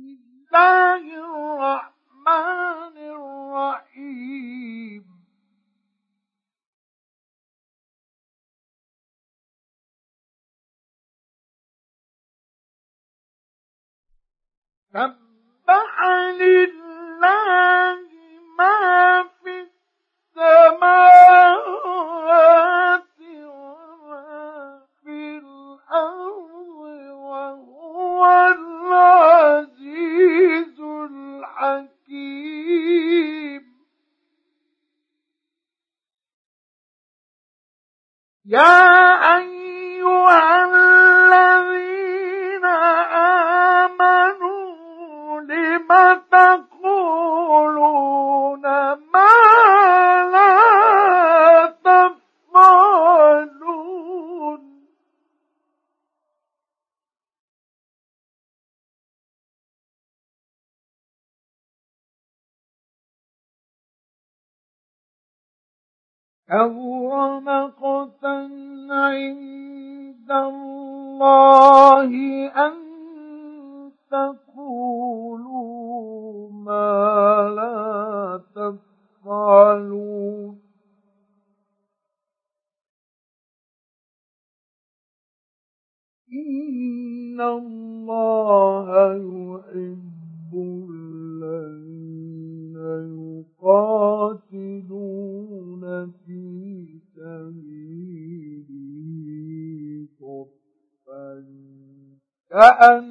الله الرحمن الرحيم. سبح لله ما في السماوات تقولون ما لا تفعلون؟ كبر مقتا عند الله أن تقولوا ما لا تفعلون. إن الله يحب الذين يقاتلون في سبيله كأنهم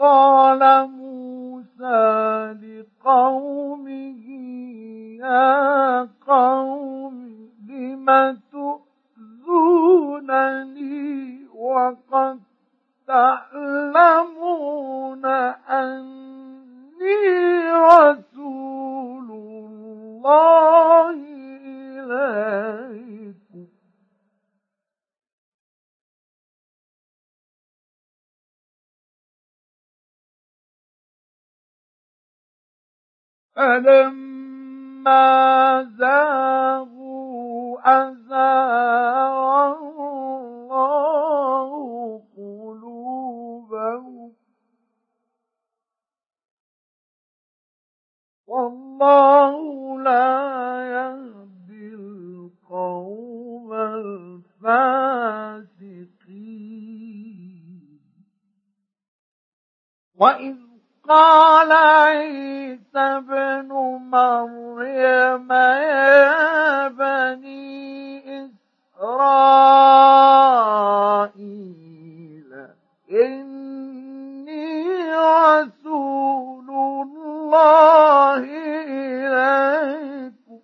قال موسى لقومه يا قوم لم تؤذونني وقد تعلمون أني رسول الله إليكم فلما زاغوا أزاغ الله قلوبهم. والله لا يهدي القوم الفاسقين. وإذ قال عيسى مريم يا بني إسرائيل. إني رسول الله إليكم.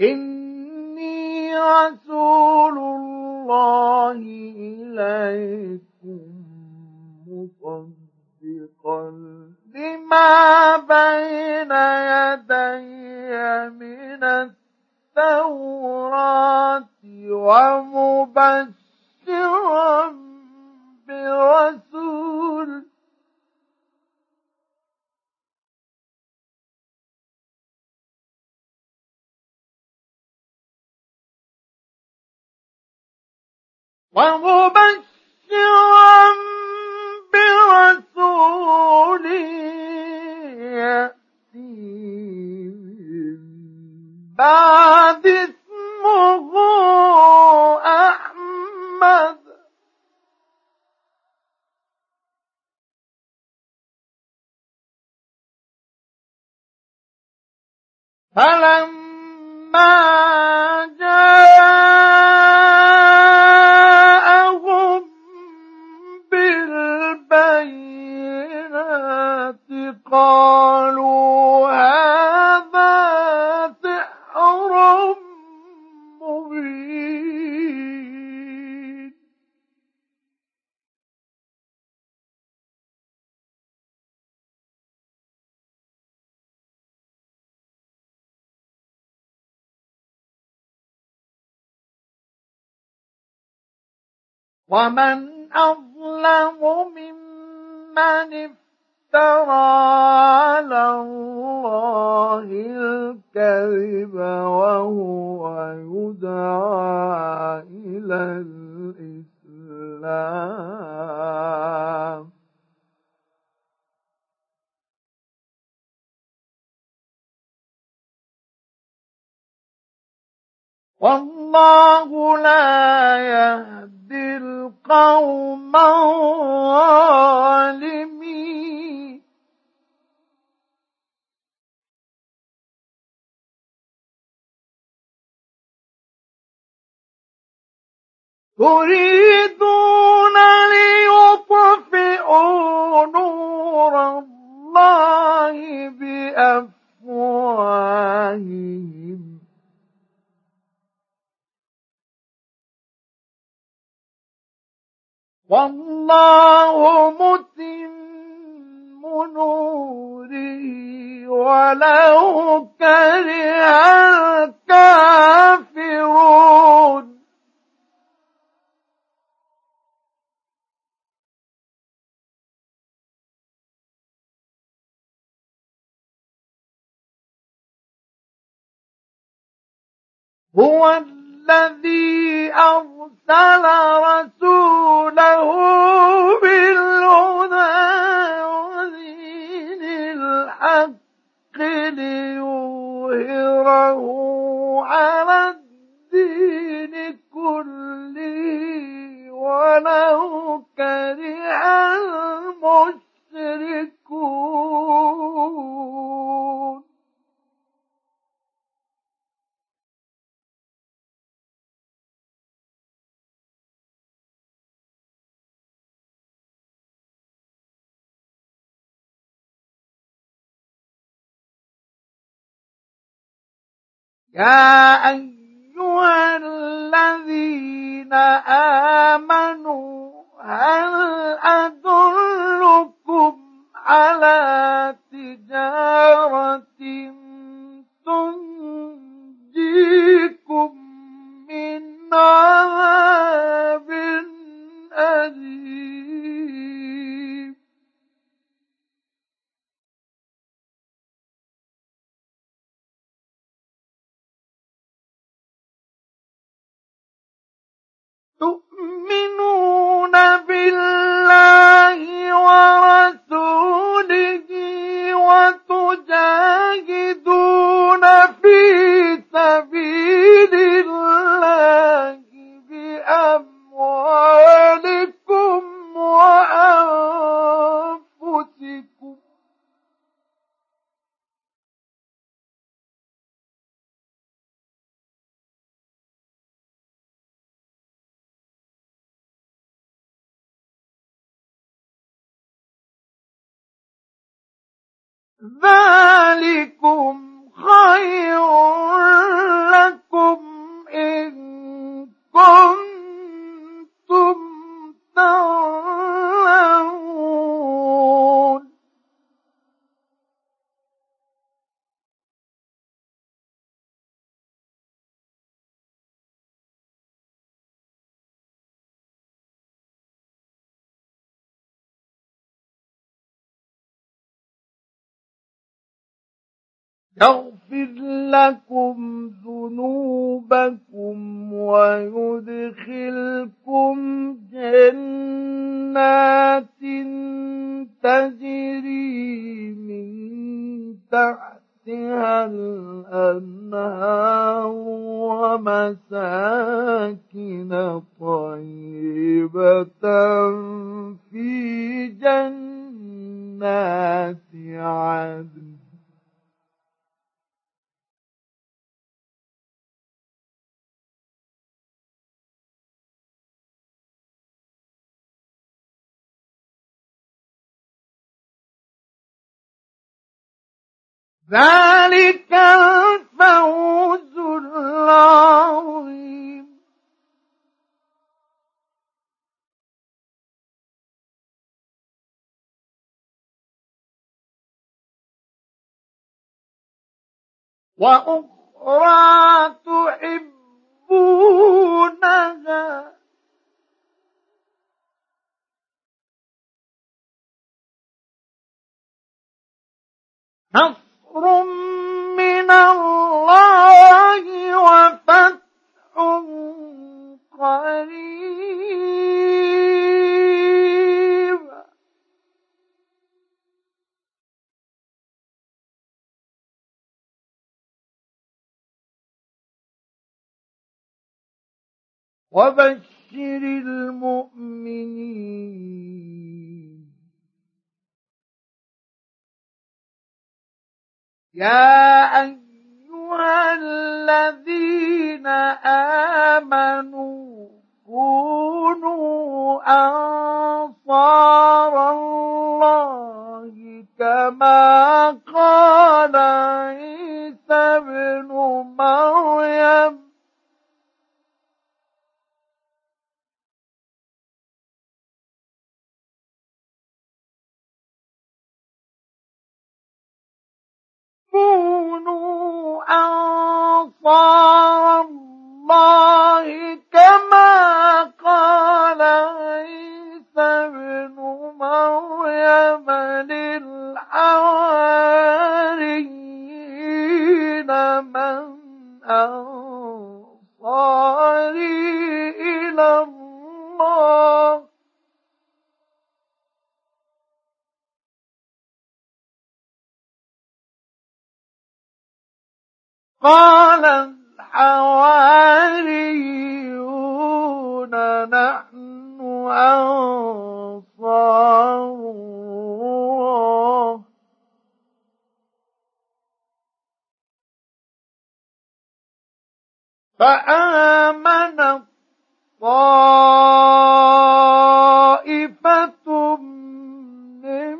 إني رسول الله إليكم مصدقا لما بين يدي من التوراة ومبشرا برسول ومبشرا برسول يأتي بعد اسمه أحمد. فلما جاءهم ومن أظلم ممن افترى على الله الكذب وهو يدعى إلى الإسلام. والله لا يهدي القوم الظالمين. تريدون والله متم نوره ولو كره الكافرون. هو الذي أرسل رسوله بالهدى ودين الحق ليظهره على الدين كله ولو كره يا أيها الذين آمنوا هل أدلكم على ذلكم يغفر لكم ذنوبكم ويدخلكم جنات تجري من تحتها الأنهار ومساكن طيبة. ذلك الفوز العظيم. وأخرى تحبونها. نصر نصر من الله وفتح قريب. وبشر المؤمنين يا أيها الذين آمنوا كونوا أنصار الله كما قال عيسى ابن كونوا أنصار الله كما قال عيسى ابن مريم. قال الحواريون نحن أنصار الله. فآمن طائفة من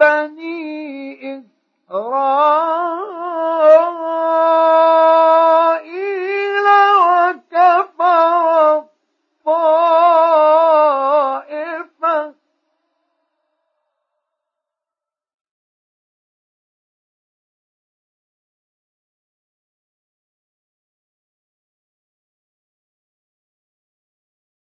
بني إسرائيل